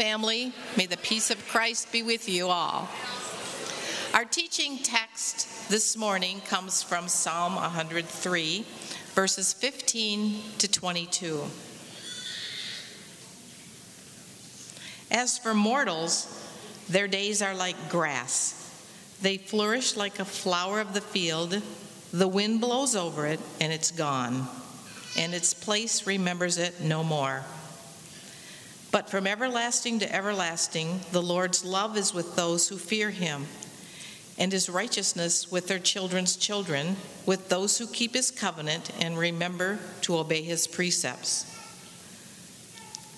family, may the peace of Christ be with you all. Our teaching text this morning comes from Psalm 103, verses 15 to 22. As for mortals, their days are like grass. They flourish like a flower of the field. The wind blows over it, and it's gone, and its place remembers it no more. But from everlasting to everlasting, the Lord's love is with those who fear him, and his righteousness with their children's children, with those who keep his covenant and remember to obey his precepts.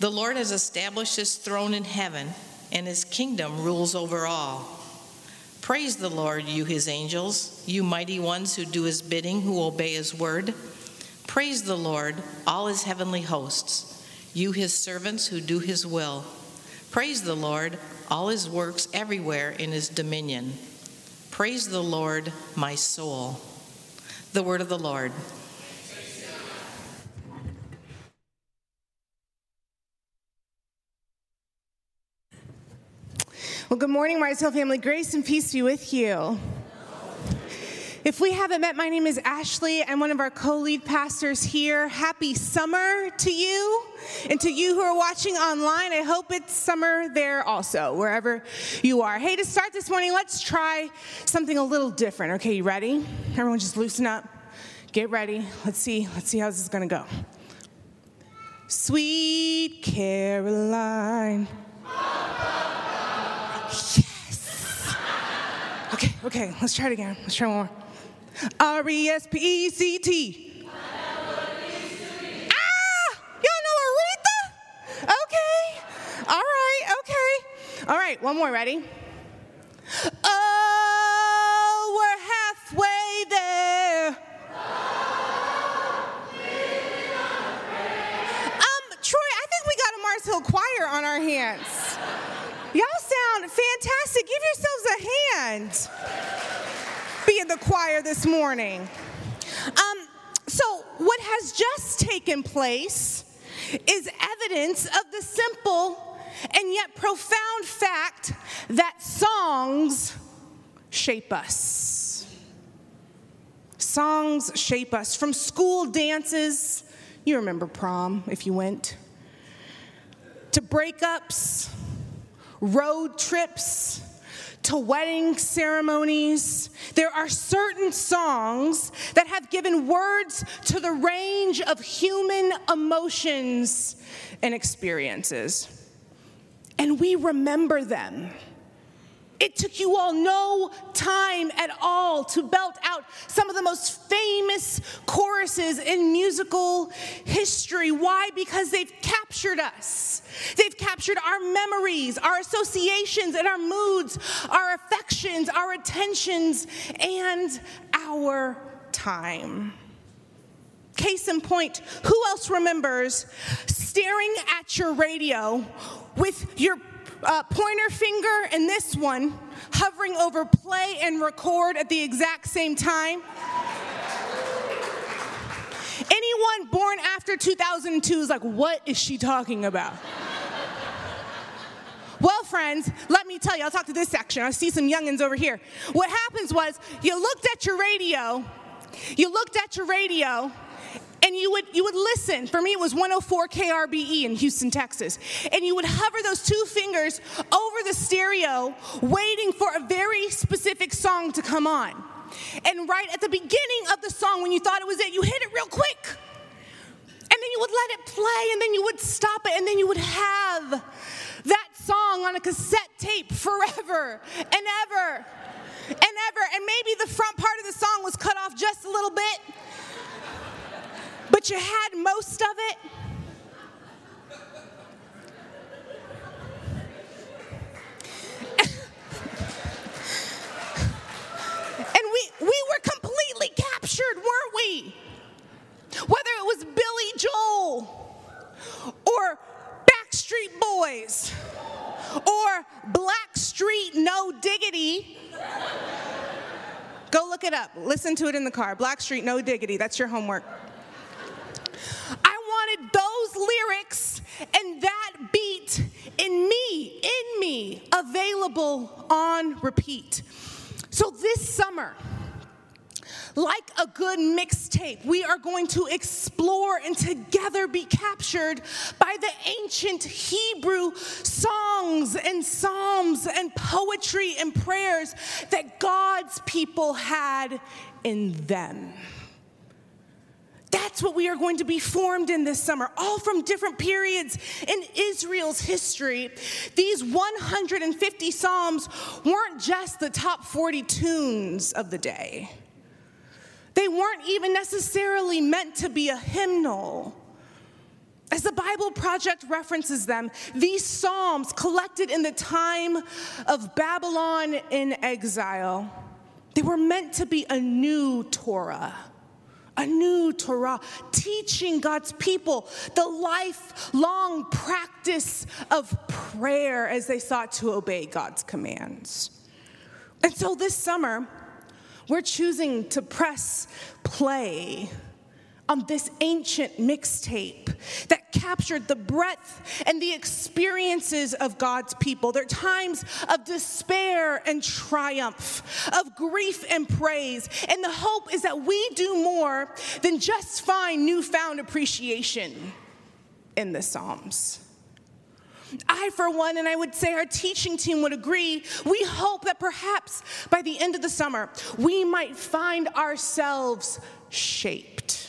The Lord has established his throne in heaven, and his kingdom rules over all. Praise the Lord, you his angels, you mighty ones who do his bidding, who obey his word. Praise the Lord, all his heavenly hosts you his servants who do his will. Praise the Lord, all his works everywhere in his dominion. Praise the Lord, my soul. The word of the Lord. Well, good morning, Mars Hill family. Grace and peace be with you. If we haven't met, my name is Ashley. I'm one of our co lead pastors here. Happy summer to you. And to you who are watching online, I hope it's summer there also, wherever you are. Hey, to start this morning, let's try something a little different. Okay, you ready? Everyone just loosen up. Get ready. Let's see. Let's see how this is going to go. Sweet Caroline. Yes. Okay, okay, let's try it again. Let's try one more. R E S P E C T. Ah! Y'all know Aretha? Okay. All right, okay. All right, one more. Ready? Oh, we're halfway there. Um, Troy, I think we got a Mars Hill choir on our hands. Y'all sound fantastic. Give yourselves a hand be in the choir this morning. Um, so, what has just taken place is evidence of the simple and yet profound fact that songs shape us. Songs shape us. From school dances, you remember prom if you went, to breakups, road trips to wedding ceremonies, there are certain songs that have given words to the range of human emotions and experiences. And we remember them. It took you all no time at all to belt out some of the most famous choruses in musical history. Why? Because they've captured us. They've captured our memories, our associations, and our moods, our affections, our attentions, and our time. Case in point, who else remembers staring at your radio with your uh, pointer finger and this one hovering over play and record at the exact same time. Anyone born after 2002 is like, what is she talking about? Well, friends, let me tell you, I'll talk to this section. I see some youngins over here. What happens was you looked at your radio, you looked at your radio, and you would you would listen. For me, it was 104 KRBE in Houston, Texas, and you would hover those two fingers over the stereo, waiting for a very specific song to come on. And right at the beginning of the song, when you thought it was it, you hit it real quick. And then you would let it play, and then you would stop it, and then you would have that song on a cassette tape forever and ever and ever. And maybe the front part of the song was cut off just a little bit but you had most of it. and we, we were completely captured, weren't we? Whether it was Billy Joel or Backstreet Boys or Blackstreet No Diggity. Go look it up. Listen to it in the car. Blackstreet No Diggity. That's your homework repeat. So this summer, like a good mixtape, we are going to explore and together be captured by the ancient Hebrew songs and psalms and poetry and prayers that God's people had in them. That's what we are going to be formed in this summer, all from different periods in Israel's history. These 150 Psalms weren't just the top 40 tunes of the day, they weren't even necessarily meant to be a hymnal. As the Bible Project references them, these Psalms collected in the time of Babylon in exile, they were meant to be a new Torah a new Torah, teaching God's people the lifelong practice of prayer as they sought to obey God's commands. And so this summer, we're choosing to press play on this ancient mixtape that captured the breadth and the experiences of God's people, their times of despair and triumph, of grief and praise. And the hope is that we do more than just find newfound appreciation in the Psalms. I, for one, and I would say our teaching team would agree, we hope that perhaps by the end of the summer, we might find ourselves shaped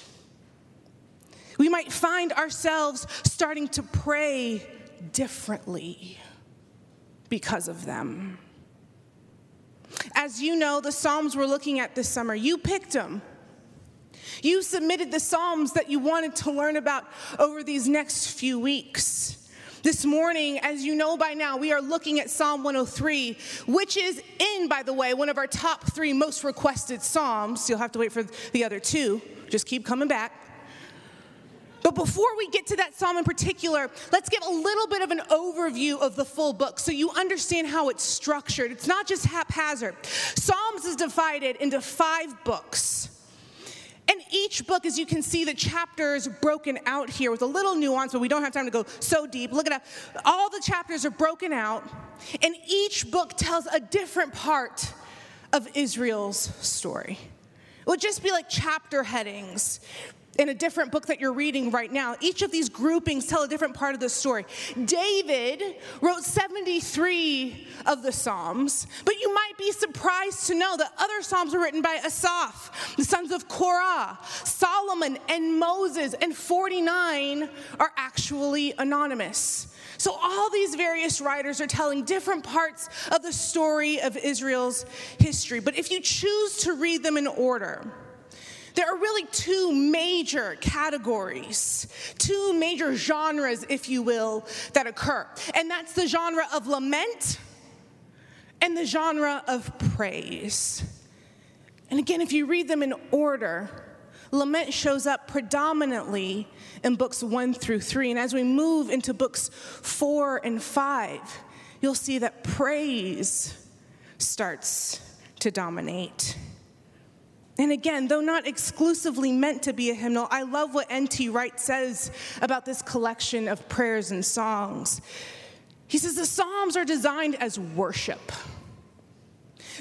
we might find ourselves starting to pray differently because of them. As you know, the Psalms we're looking at this summer, you picked them. You submitted the Psalms that you wanted to learn about over these next few weeks. This morning, as you know by now, we are looking at Psalm 103, which is in, by the way, one of our top three most requested Psalms. You'll have to wait for the other two. Just keep coming back. But before we get to that psalm in particular, let's give a little bit of an overview of the full book so you understand how it's structured. It's not just haphazard. Psalms is divided into five books. And each book, as you can see, the chapters broken out here with a little nuance, but we don't have time to go so deep. Look at that. All the chapters are broken out, and each book tells a different part of Israel's story. It would just be like chapter headings in a different book that you're reading right now. Each of these groupings tell a different part of the story. David wrote 73 of the Psalms, but you might be surprised to know that other Psalms were written by Asaph, the sons of Korah, Solomon, and Moses, and 49 are actually anonymous. So, all these various writers are telling different parts of the story of Israel's history. But if you choose to read them in order, there are really two major categories, two major genres, if you will, that occur. And that's the genre of lament and the genre of praise. And again, if you read them in order, lament shows up predominantly in books one through three. And as we move into books four and five, you'll see that praise starts to dominate. And again, though not exclusively meant to be a hymnal, I love what N.T. Wright says about this collection of prayers and songs. He says the Psalms are designed as worship.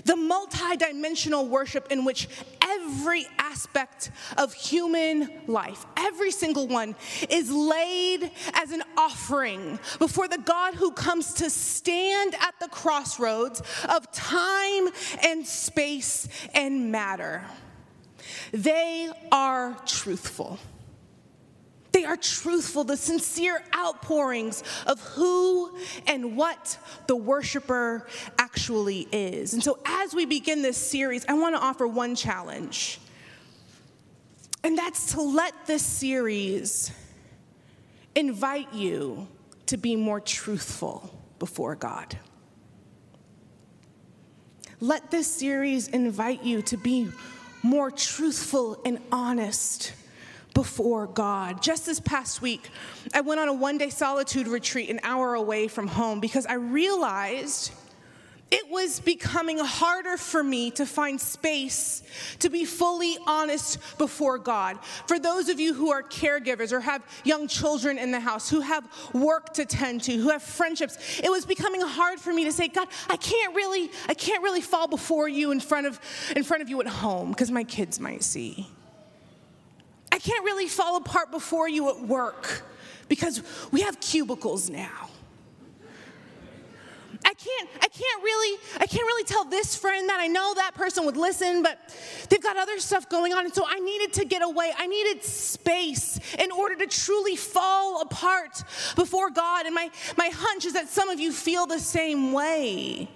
The multidimensional worship in which every aspect of human life, every single one, is laid as an offering before the God who comes to stand at the crossroads of time and space and matter. They are truthful. They are truthful, the sincere outpourings of who and what the worshiper actually is. And so, as we begin this series, I want to offer one challenge, and that's to let this series invite you to be more truthful before God. Let this series invite you to be more truthful and honest before God. Just this past week, I went on a one day solitude retreat an hour away from home because I realized it was becoming harder for me to find space to be fully honest before God. For those of you who are caregivers or have young children in the house, who have work to tend to, who have friendships, it was becoming hard for me to say, God, I can't really, I can't really fall before you in front of, in front of you at home because my kids might see. I can't really fall apart before you at work because we have cubicles now. I can't, I can't really, I can't really tell this friend that I know that person would listen, but they've got other stuff going on. And so I needed to get away. I needed space in order to truly fall apart before God. And my, my hunch is that some of you feel the same way.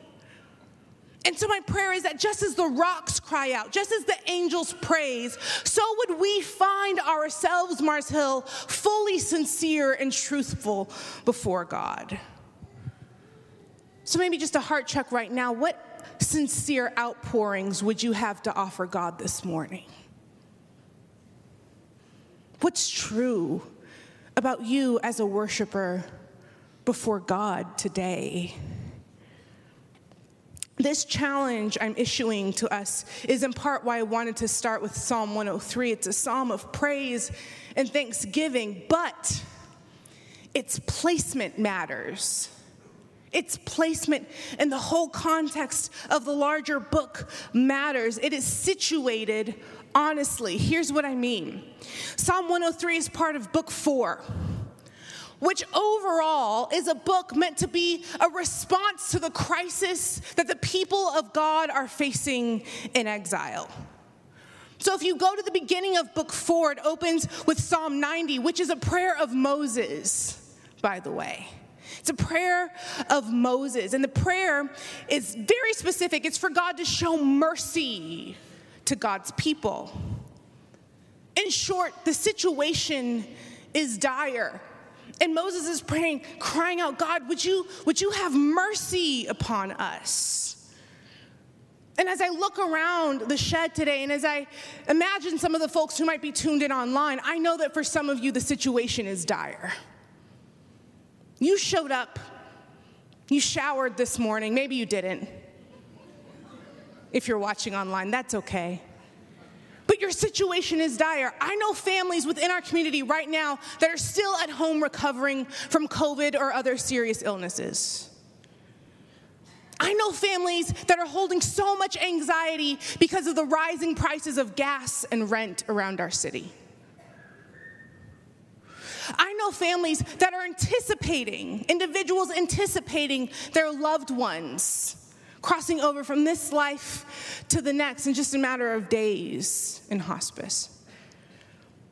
And so, my prayer is that just as the rocks cry out, just as the angels praise, so would we find ourselves, Mars Hill, fully sincere and truthful before God. So, maybe just a heart check right now. What sincere outpourings would you have to offer God this morning? What's true about you as a worshiper before God today? This challenge I'm issuing to us is in part why I wanted to start with Psalm 103. It's a psalm of praise and thanksgiving, but its placement matters. Its placement and the whole context of the larger book matters. It is situated honestly. Here's what I mean Psalm 103 is part of book four which overall is a book meant to be a response to the crisis that the people of God are facing in exile. So, if you go to the beginning of book four, it opens with Psalm 90, which is a prayer of Moses, by the way. It's a prayer of Moses, and the prayer is very specific. It's for God to show mercy to God's people. In short, the situation is dire. And Moses is praying, crying out, God, would you, would you have mercy upon us? And as I look around the shed today, and as I imagine some of the folks who might be tuned in online, I know that for some of you the situation is dire. You showed up, you showered this morning, maybe you didn't. If you're watching online, that's okay but your situation is dire. I know families within our community right now that are still at home recovering from COVID or other serious illnesses. I know families that are holding so much anxiety because of the rising prices of gas and rent around our city. I know families that are anticipating, individuals anticipating their loved ones crossing over from this life to the next in just a matter of days in hospice.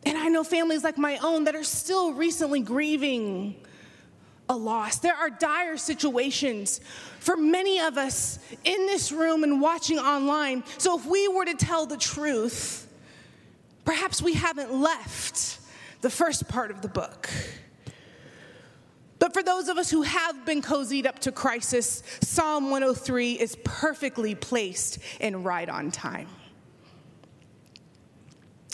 And I know families like my own that are still recently grieving a loss. There are dire situations for many of us in this room and watching online. So if we were to tell the truth, perhaps we haven't left the first part of the book. But for those of us who have been cozied up to crisis, Psalm 103 is perfectly placed and right on time.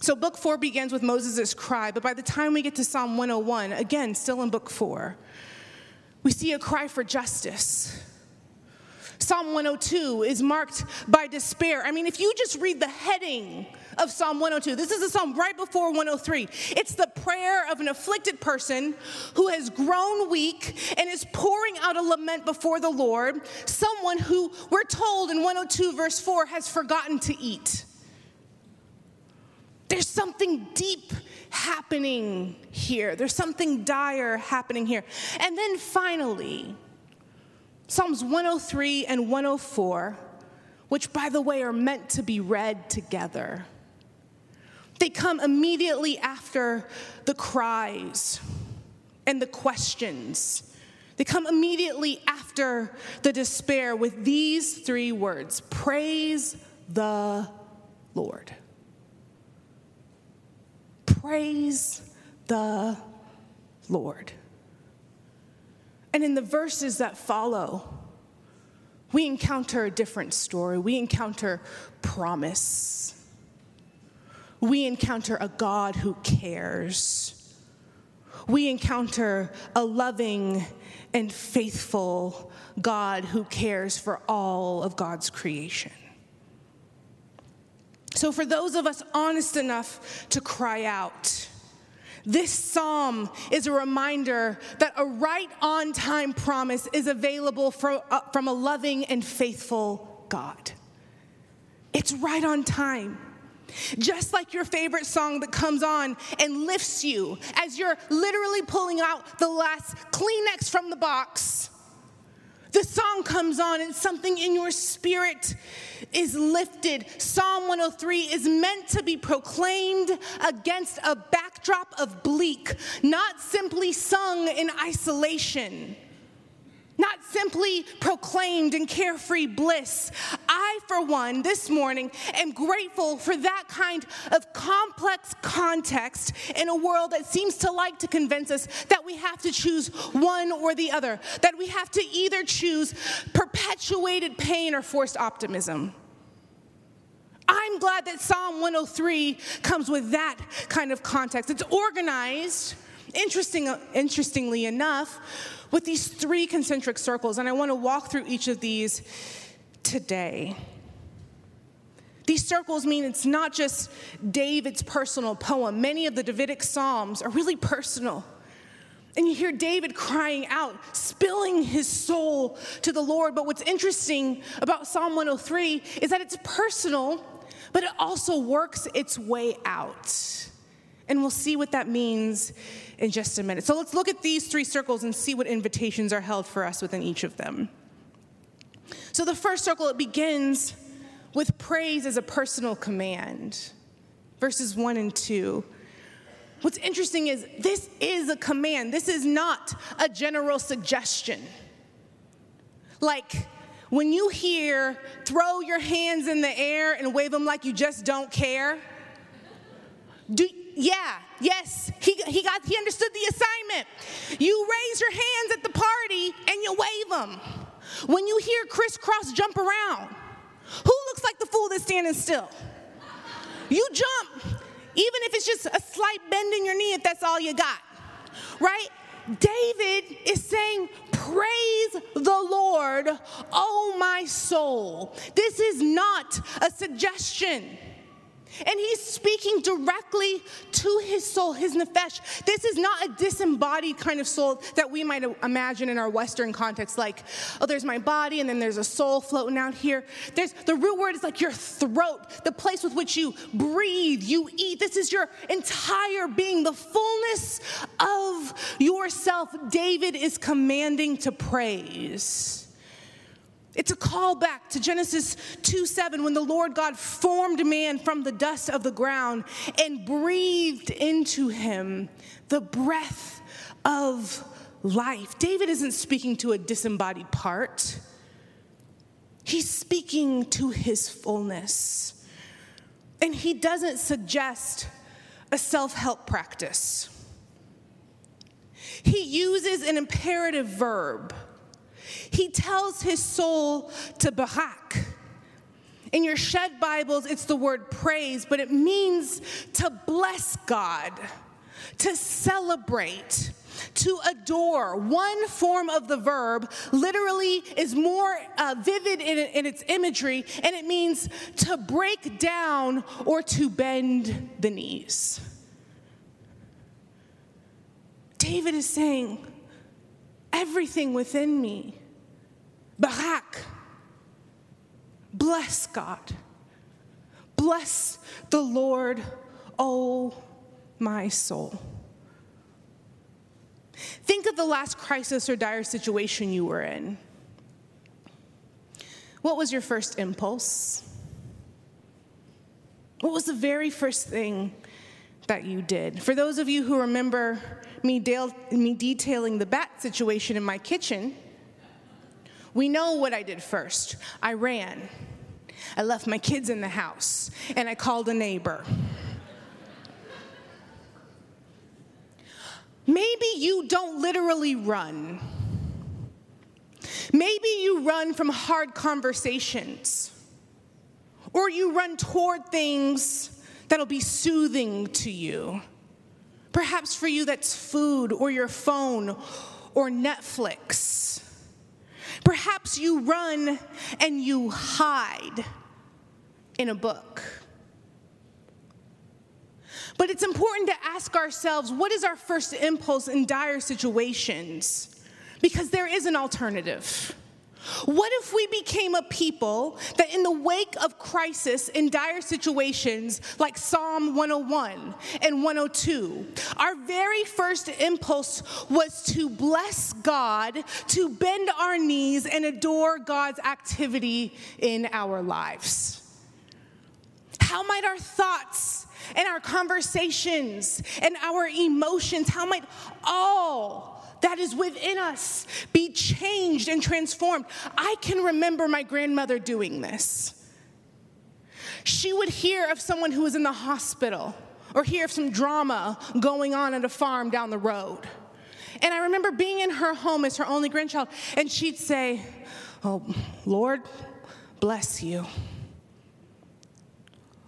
So, book four begins with Moses' cry, but by the time we get to Psalm 101, again, still in book four, we see a cry for justice. Psalm 102 is marked by despair. I mean, if you just read the heading of Psalm 102. This is a psalm right before 103. It's the prayer of an afflicted person who has grown weak and is pouring out a lament before the Lord, someone who we're told in 102, verse 4, has forgotten to eat. There's something deep happening here. There's something dire happening here. And then finally, Psalms 103 and 104, which by the way are meant to be read together. They come immediately after the cries and the questions. They come immediately after the despair with these three words Praise the Lord. Praise the Lord. And in the verses that follow, we encounter a different story. We encounter promise we encounter a God who cares. we encounter a loving and faithful God who cares for all of God's creation. So, for those of us honest enough to cry out, this psalm is a reminder that a right on time promise is available for, uh, from a loving and faithful God. It's right on time. Just like your favorite song that comes on and lifts you as you're literally pulling out the last Kleenex from the box. The song comes on and something in your spirit is lifted. Psalm 103 is meant to be proclaimed against a backdrop of bleak, not simply sung in isolation not simply proclaimed in carefree bliss. I, for one, this morning am grateful for that kind of complex context in a world that seems to like to convince us that we have to choose one or the other, that we have to either choose perpetuated pain or forced optimism. I'm glad that Psalm 103 comes with that kind of context. It's organized, interesting, interestingly enough, with these three concentric circles, and I want to walk through each of these today. These circles mean it's not just David's personal poem. Many of the Davidic Psalms are really personal. And you hear David crying out, spilling his soul to the Lord. But what's interesting about Psalm 103 is that it's personal, but it also works its way out. And we'll see what that means in just a minute. So let's look at these three circles and see what invitations are held for us within each of them. So the first circle, it begins with praise as a personal command, verses one and two. What's interesting is this is a command, this is not a general suggestion. Like, when you hear throw your hands in the air and wave them like you just don't care, do, yeah, yes, he, he got he understood the assignment. You raise your hands at the party and you wave them. When you hear crisscross jump around, who looks like the fool that's standing still? You jump, even if it's just a slight bend in your knee, if that's all you got, right? David is saying, Praise the Lord, oh my soul. This is not a suggestion. And he's speaking directly to his soul, his nefesh. This is not a disembodied kind of soul that we might imagine in our Western context, like, oh, there's my body and then there's a soul floating out here. There's the root word is like your throat, the place with which you breathe, you eat. This is your entire being, the fullness of yourself. David is commanding to praise. It's a call back to Genesis 2 7 when the Lord God formed man from the dust of the ground and breathed into him the breath of life. David isn't speaking to a disembodied part, he's speaking to his fullness. And he doesn't suggest a self help practice, he uses an imperative verb he tells his soul to barak. In your shed Bibles, it's the word praise, but it means to bless God, to celebrate, to adore. One form of the verb literally is more uh, vivid in, in its imagery, and it means to break down or to bend the knees. David is saying, everything within me Barak. Bless God. Bless the Lord, oh my soul. Think of the last crisis or dire situation you were in. What was your first impulse? What was the very first thing that you did? For those of you who remember me, de- me detailing the bat situation in my kitchen, we know what I did first. I ran. I left my kids in the house and I called a neighbor. Maybe you don't literally run. Maybe you run from hard conversations, or you run toward things that'll be soothing to you. Perhaps for you, that's food or your phone or Netflix. Perhaps you run and you hide in a book. But it's important to ask ourselves what is our first impulse in dire situations? Because there is an alternative. What if we became a people that, in the wake of crisis in dire situations like Psalm 101 and 102, our very first impulse was to bless God, to bend our knees and adore God's activity in our lives? How might our thoughts and our conversations and our emotions, how might all that is within us be changed and transformed. I can remember my grandmother doing this. She would hear of someone who was in the hospital or hear of some drama going on at a farm down the road. And I remember being in her home as her only grandchild, and she'd say, Oh, Lord, bless you.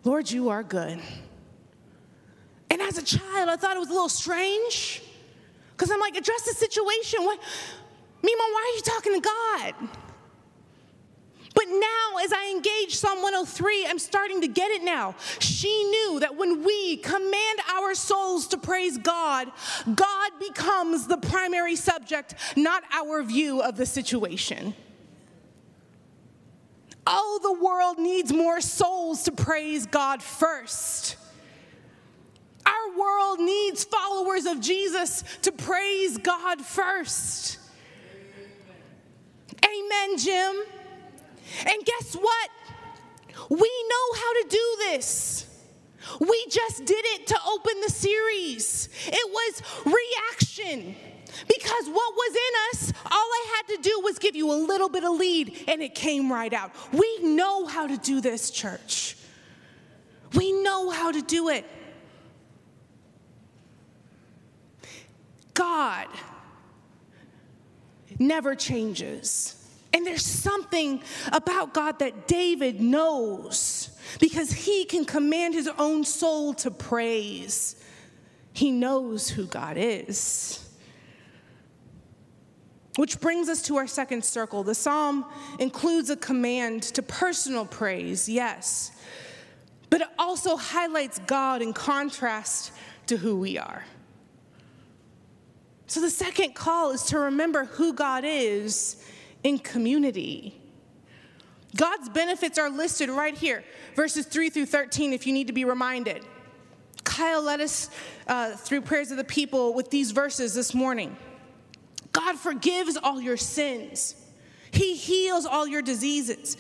Lord, you are good. And as a child, I thought it was a little strange. Because I'm like, address the situation. What? Mima, why are you talking to God? But now, as I engage Psalm 103, I'm starting to get it now. She knew that when we command our souls to praise God, God becomes the primary subject, not our view of the situation. Oh, the world needs more souls to praise God first. World needs followers of Jesus to praise God first. Amen, Jim. And guess what? We know how to do this. We just did it to open the series. It was reaction. Because what was in us, all I had to do was give you a little bit of lead and it came right out. We know how to do this, church. We know how to do it. God never changes. And there's something about God that David knows because he can command his own soul to praise. He knows who God is. Which brings us to our second circle. The psalm includes a command to personal praise, yes, but it also highlights God in contrast to who we are. So the second call is to remember who God is in community. God's benefits are listed right here, verses 3 through 13, if you need to be reminded. Kyle led us uh, through prayers of the people with these verses this morning. God forgives all your sins, He heals all your diseases.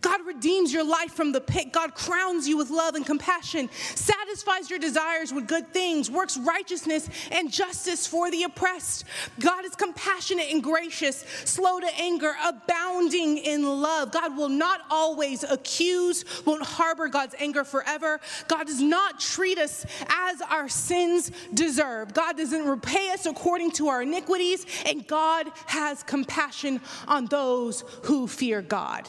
God redeems your life from the pit. God crowns you with love and compassion, satisfies your desires with good things, works righteousness and justice for the oppressed. God is compassionate and gracious, slow to anger, abounding in love. God will not always accuse, won't harbor God's anger forever. God does not treat us as our sins deserve. God doesn't repay us according to our iniquities, and God has compassion on those who fear God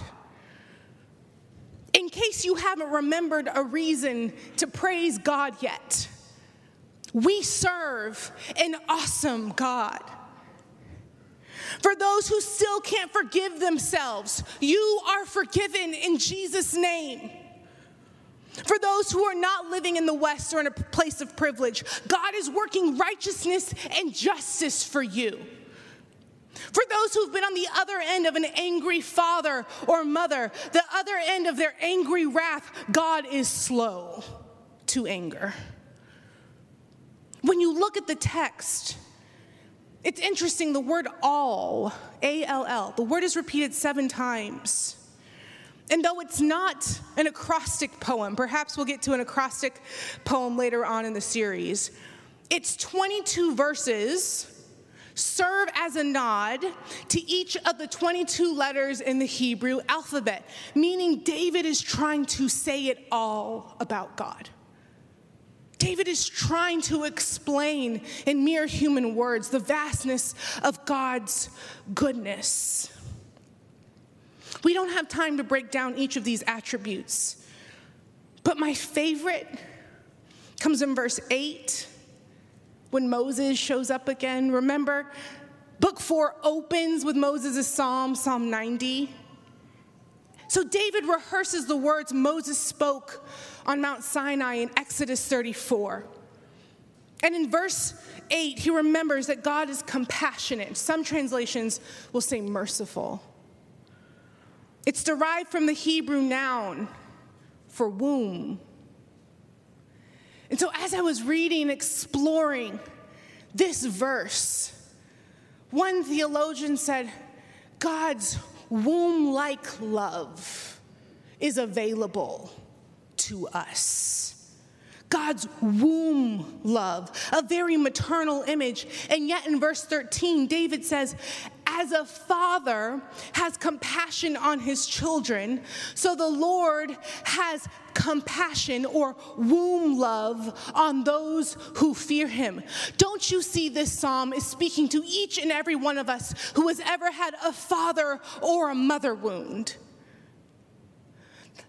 in case you haven't remembered a reason to praise God yet, we serve an awesome God. For those who still can't forgive themselves, you are forgiven in Jesus' name. For those who are not living in the West or in a place of privilege, God is working righteousness and justice for you. For those who've been on the other end of an angry father or mother, the other end of their angry wrath, God is slow to anger. When you look at the text, it's interesting the word all, A L L, the word is repeated seven times. And though it's not an acrostic poem, perhaps we'll get to an acrostic poem later on in the series, it's 22 verses serve as a nod to each of the 22 letters in the Hebrew alphabet, meaning David is trying to say it all about God. David is trying to explain in mere human words the vastness of God's goodness. We don't have time to break down each of these attributes, but my favorite comes in verse 8 when Moses shows up again. Remember, book four opens with Moses' psalm, Psalm 90. So David rehearses the words Moses spoke on Mount Sinai in Exodus 34. And in verse 8, he remembers that God is compassionate. Some translations will say merciful. It's derived from the Hebrew noun for womb. And so, as I was reading, exploring this verse, one theologian said, God's womb like love is available to us. God's womb love, a very maternal image. And yet in verse 13, David says, as a father has compassion on his children, so the Lord has compassion or womb love on those who fear him. Don't you see this psalm is speaking to each and every one of us who has ever had a father or a mother wound?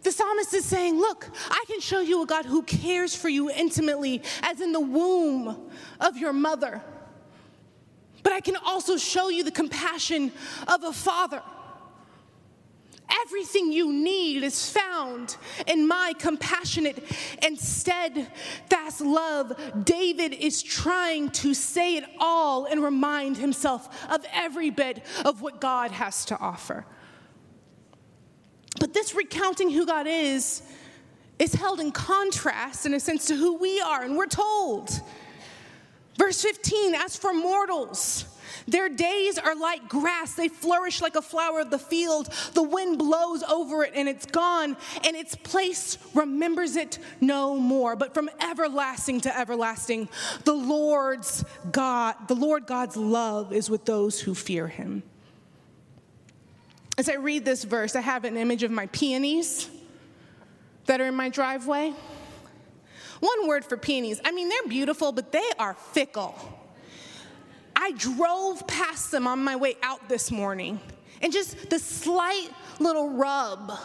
The psalmist is saying, Look, I can show you a God who cares for you intimately, as in the womb of your mother. But I can also show you the compassion of a father. Everything you need is found in my compassionate and steadfast love. David is trying to say it all and remind himself of every bit of what God has to offer. But this recounting who God is is held in contrast, in a sense, to who we are, and we're told. Verse 15, as for mortals, their days are like grass. They flourish like a flower of the field. The wind blows over it and it's gone, and its place remembers it no more. But from everlasting to everlasting, the Lord's God, the Lord God's love is with those who fear him. As I read this verse, I have an image of my peonies that are in my driveway. One word for peonies. I mean, they're beautiful, but they are fickle. I drove past them on my way out this morning, and just the slight little rub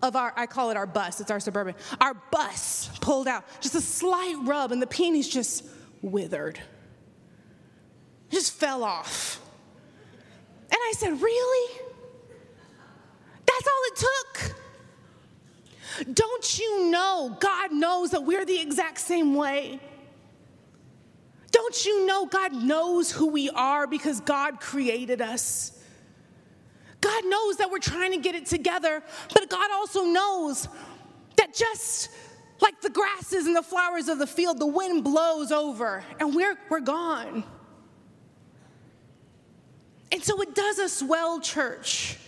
of our, I call it our bus, it's our suburban, our bus pulled out, just a slight rub, and the peonies just withered. Just fell off. And I said, Really? That's all it took. Don't you know God knows that we're the exact same way? Don't you know God knows who we are because God created us? God knows that we're trying to get it together, but God also knows that just like the grasses and the flowers of the field, the wind blows over and we're, we're gone. And so it does us well, church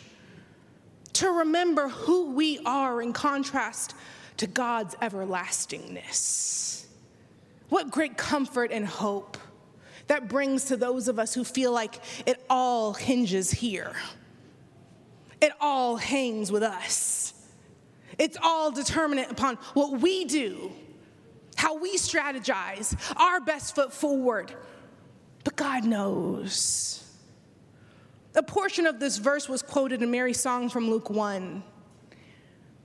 to remember who we are in contrast to God's everlastingness. What great comfort and hope that brings to those of us who feel like it all hinges here. It all hangs with us. It's all determinant upon what we do, how we strategize, our best foot forward. But God knows. A portion of this verse was quoted in Mary's song from Luke 1.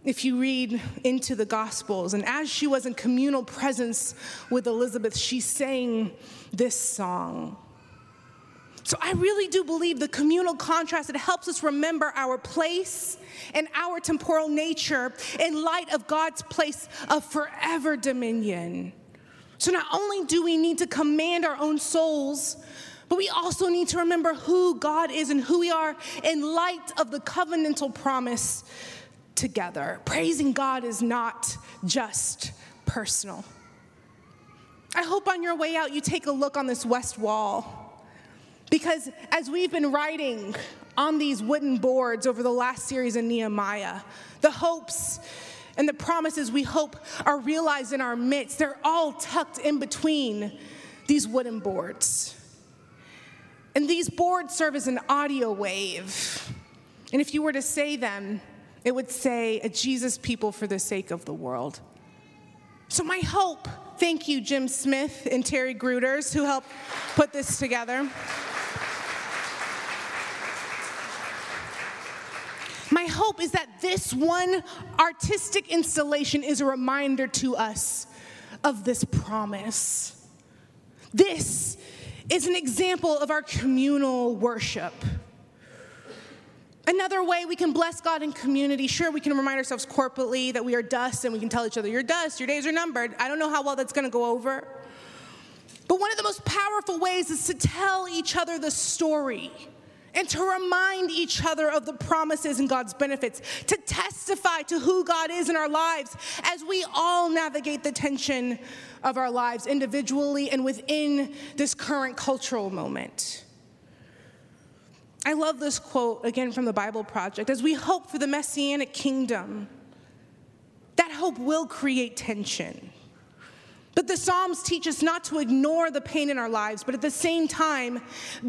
If you read into the Gospels, and as she was in communal presence with Elizabeth, she sang this song. So I really do believe the communal contrast, it helps us remember our place and our temporal nature in light of God's place of forever dominion. So not only do we need to command our own souls, but we also need to remember who God is and who we are in light of the covenantal promise together. Praising God is not just personal. I hope on your way out you take a look on this west wall. Because as we've been writing on these wooden boards over the last series in Nehemiah, the hopes and the promises we hope are realized in our midst, they're all tucked in between these wooden boards. And these boards serve as an audio wave. And if you were to say them, it would say, a Jesus people for the sake of the world. So, my hope, thank you, Jim Smith and Terry Gruters, who helped put this together. My hope is that this one artistic installation is a reminder to us of this promise This is an example of our communal worship. Another way we can bless God in community, sure, we can remind ourselves corporately that we are dust and we can tell each other, You're dust, your days are numbered. I don't know how well that's gonna go over. But one of the most powerful ways is to tell each other the story and to remind each other of the promises and God's benefits, to testify to who God is in our lives as we all navigate the tension of our lives individually and within this current cultural moment. I love this quote again from the Bible Project. As we hope for the messianic kingdom, that hope will create tension. But the Psalms teach us not to ignore the pain in our lives, but at the same time,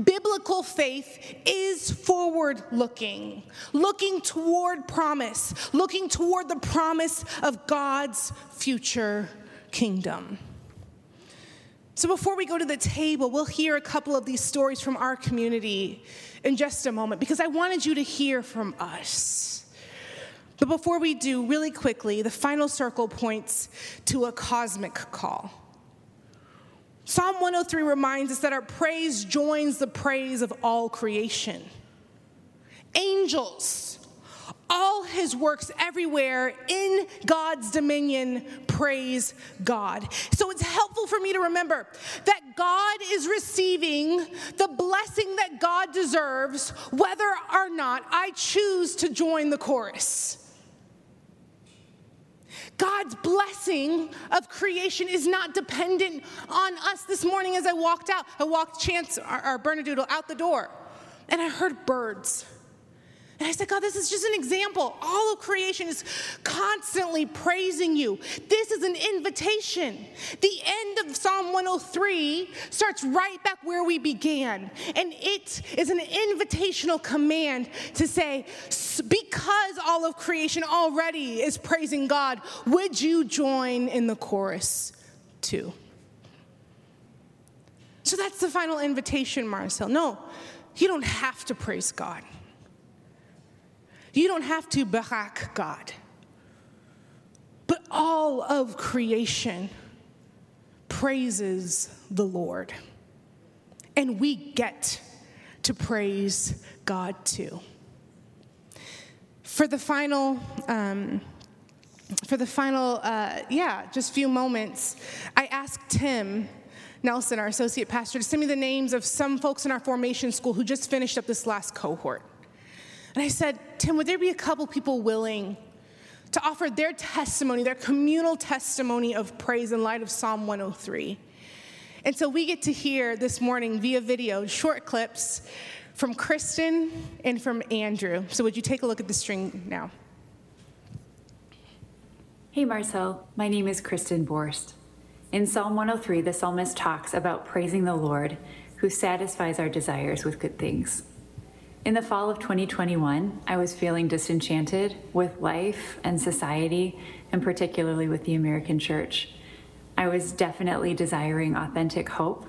biblical faith is forward looking, looking toward promise, looking toward the promise of God's future kingdom. So before we go to the table, we'll hear a couple of these stories from our community in just a moment because I wanted you to hear from us. But before we do, really quickly, the final circle points to a cosmic call. Psalm 103 reminds us that our praise joins the praise of all creation. Angels, all his works everywhere in God's dominion praise God. So it's helpful for me to remember that God is receiving the blessing that God deserves, whether or not I choose to join the chorus. God's blessing of creation is not dependent on us. This morning, as I walked out, I walked Chance, our, our Bernedoodle, out the door, and I heard birds. And I said, God, this is just an example. All of creation is constantly praising you. This is an invitation. The end of Psalm 103 starts right back where we began. And it is an invitational command to say, because all of creation already is praising God, would you join in the chorus too? So that's the final invitation, Mars Hill. No, you don't have to praise God. You don't have to barak God. But all of creation praises the Lord. And we get to praise God too. For the final, um, for the final, uh, yeah, just few moments, I asked Tim Nelson, our associate pastor, to send me the names of some folks in our formation school who just finished up this last cohort. And I said, Tim, would there be a couple people willing to offer their testimony, their communal testimony of praise in light of Psalm 103? And so we get to hear this morning via video short clips from Kristen and from Andrew. So would you take a look at the string now? Hey Mars Hill, my name is Kristen Borst. In Psalm 103, the psalmist talks about praising the Lord who satisfies our desires with good things. In the fall of 2021, I was feeling disenchanted with life and society, and particularly with the American church. I was definitely desiring authentic hope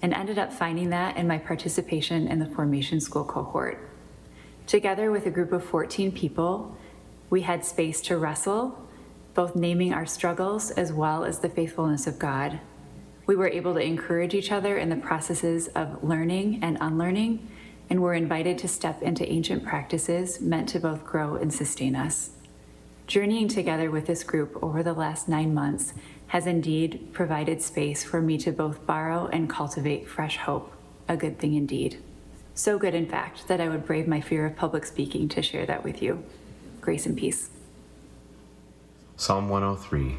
and ended up finding that in my participation in the formation school cohort. Together with a group of 14 people, we had space to wrestle, both naming our struggles as well as the faithfulness of God. We were able to encourage each other in the processes of learning and unlearning and we were invited to step into ancient practices meant to both grow and sustain us. Journeying together with this group over the last nine months has indeed provided space for me to both borrow and cultivate fresh hope, a good thing indeed. So good, in fact, that I would brave my fear of public speaking to share that with you. Grace and peace. Psalm 103,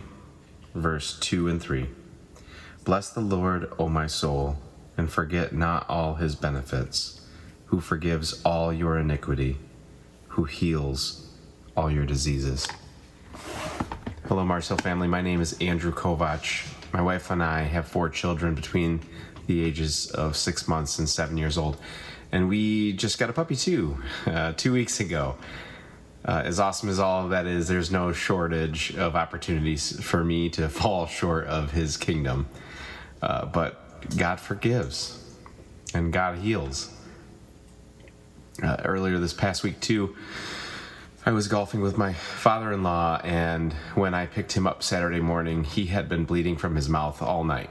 verse 2 and 3. Bless the Lord, O my soul, and forget not all his benefits who forgives all your iniquity, who heals all your diseases. Hello, Mars Hill family. My name is Andrew Kovach. My wife and I have four children between the ages of six months and seven years old. And we just got a puppy too, uh, two weeks ago. Uh, as awesome as all of that is, there's no shortage of opportunities for me to fall short of his kingdom. Uh, but God forgives and God heals uh, earlier this past week too. I was golfing with my father in law, and when I picked him up Saturday morning, he had been bleeding from his mouth all night.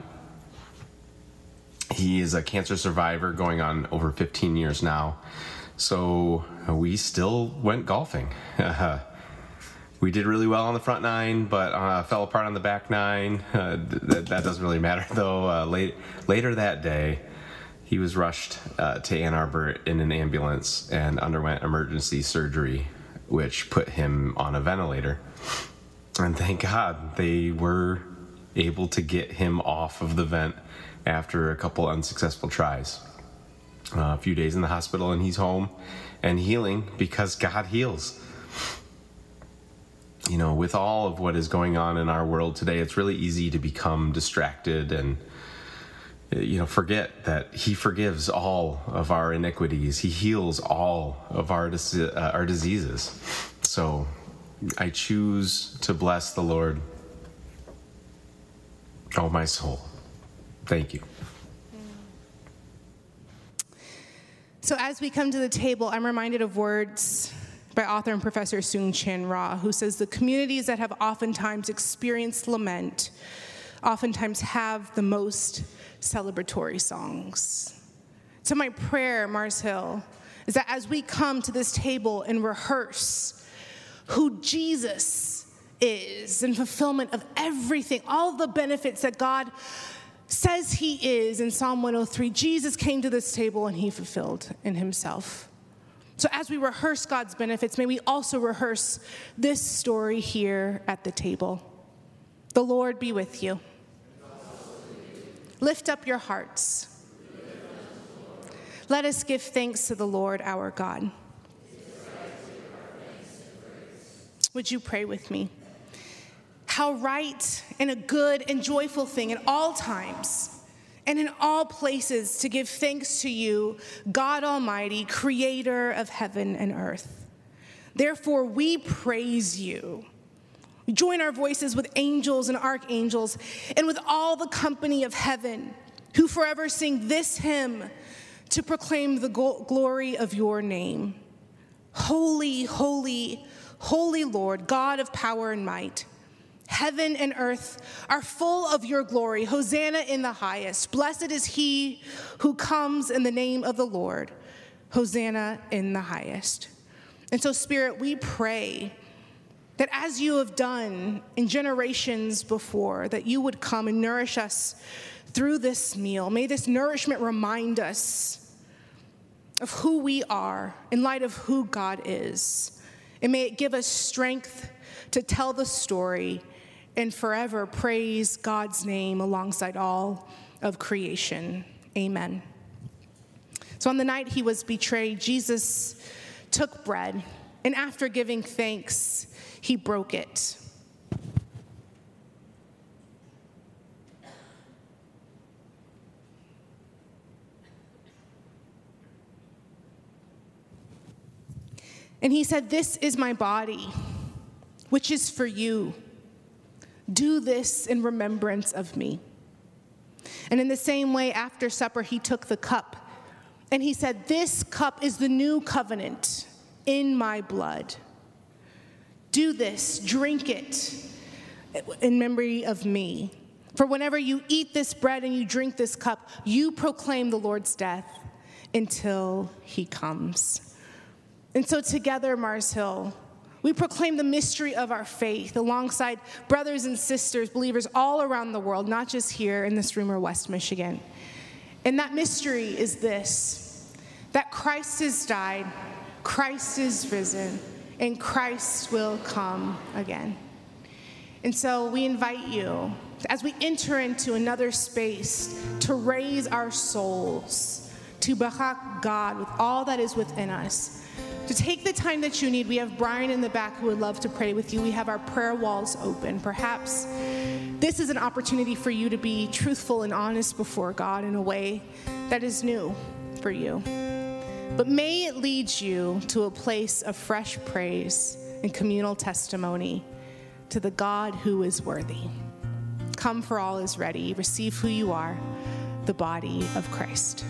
he is a cancer survivor going on over 15 years now. So we still went golfing. we did really well on the front nine, but uh, fell apart on the back nine. Uh, th- that doesn't really matter though. Uh, late, later that day, he was rushed uh, to Ann Arbor in an ambulance and underwent emergency surgery, which put him on a ventilator. And thank God they were able to get him off of the vent after a couple unsuccessful tries. Uh, a few days in the hospital, and he's home and healing because God heals. You know, with all of what is going on in our world today, it's really easy to become distracted and you know forget that he forgives all of our iniquities. He heals all of our uh, our diseases. So i choose to bless the lord oh my soul. Thank you. So as we come to the table i'm reminded of words by author and professor Soong-Chan Rah who says the communities that have oftentimes experienced lament oftentimes have the most celebratory songs. So, my prayer, Mars Hill, is that as we come to this table and rehearse who Jesus is in fulfillment of everything, all the benefits that God says He is in Psalm 103, Jesus came to this table and He fulfilled in Himself. So, as we rehearse God's benefits, may we also rehearse this story here at the table. The Lord be with you. Lift up your hearts. Let us give thanks to the Lord our God. Would you pray with me? How right and a good and joyful thing at all times and in all places to give thanks to you, God Almighty, creator of heaven and earth. Therefore, we praise you we join our voices with angels and archangels and with all the company of heaven who forever sing this hymn to proclaim the glory of your name. Holy, holy, holy Lord, God of power and might. Heaven and earth are full of your glory. Hosanna in the highest. Blessed is he who comes in the name of the Lord. Hosanna in the highest. And so, Spirit, we pray that as you have done in generations before, that you would come and nourish us through this meal. May this nourishment remind us of who we are in light of who God is. And may it give us strength to tell the story and forever praise God's name alongside all of creation. Amen. So on the night he was betrayed, Jesus took bread, and after giving thanks, he broke it. And he said, This is my body, which is for you. Do this in remembrance of me. And in the same way, after supper, he took the cup and he said, This cup is the new covenant in my blood. Do this, drink it in memory of me. For whenever you eat this bread and you drink this cup, you proclaim the Lord's death until he comes. And so, together, Mars Hill, we proclaim the mystery of our faith alongside brothers and sisters, believers all around the world, not just here in this room or West Michigan. And that mystery is this that Christ has died, Christ is risen and Christ will come again. And so we invite you, as we enter into another space, to raise our souls, to barak God with all that is within us. To take the time that you need, we have Brian in the back who would love to pray with you. We have our prayer walls open. Perhaps this is an opportunity for you to be truthful and honest before God in a way that is new for you. But may it lead you to a place of fresh praise and communal testimony to the God who is worthy. Come, for all is ready. Receive who you are, the body of Christ.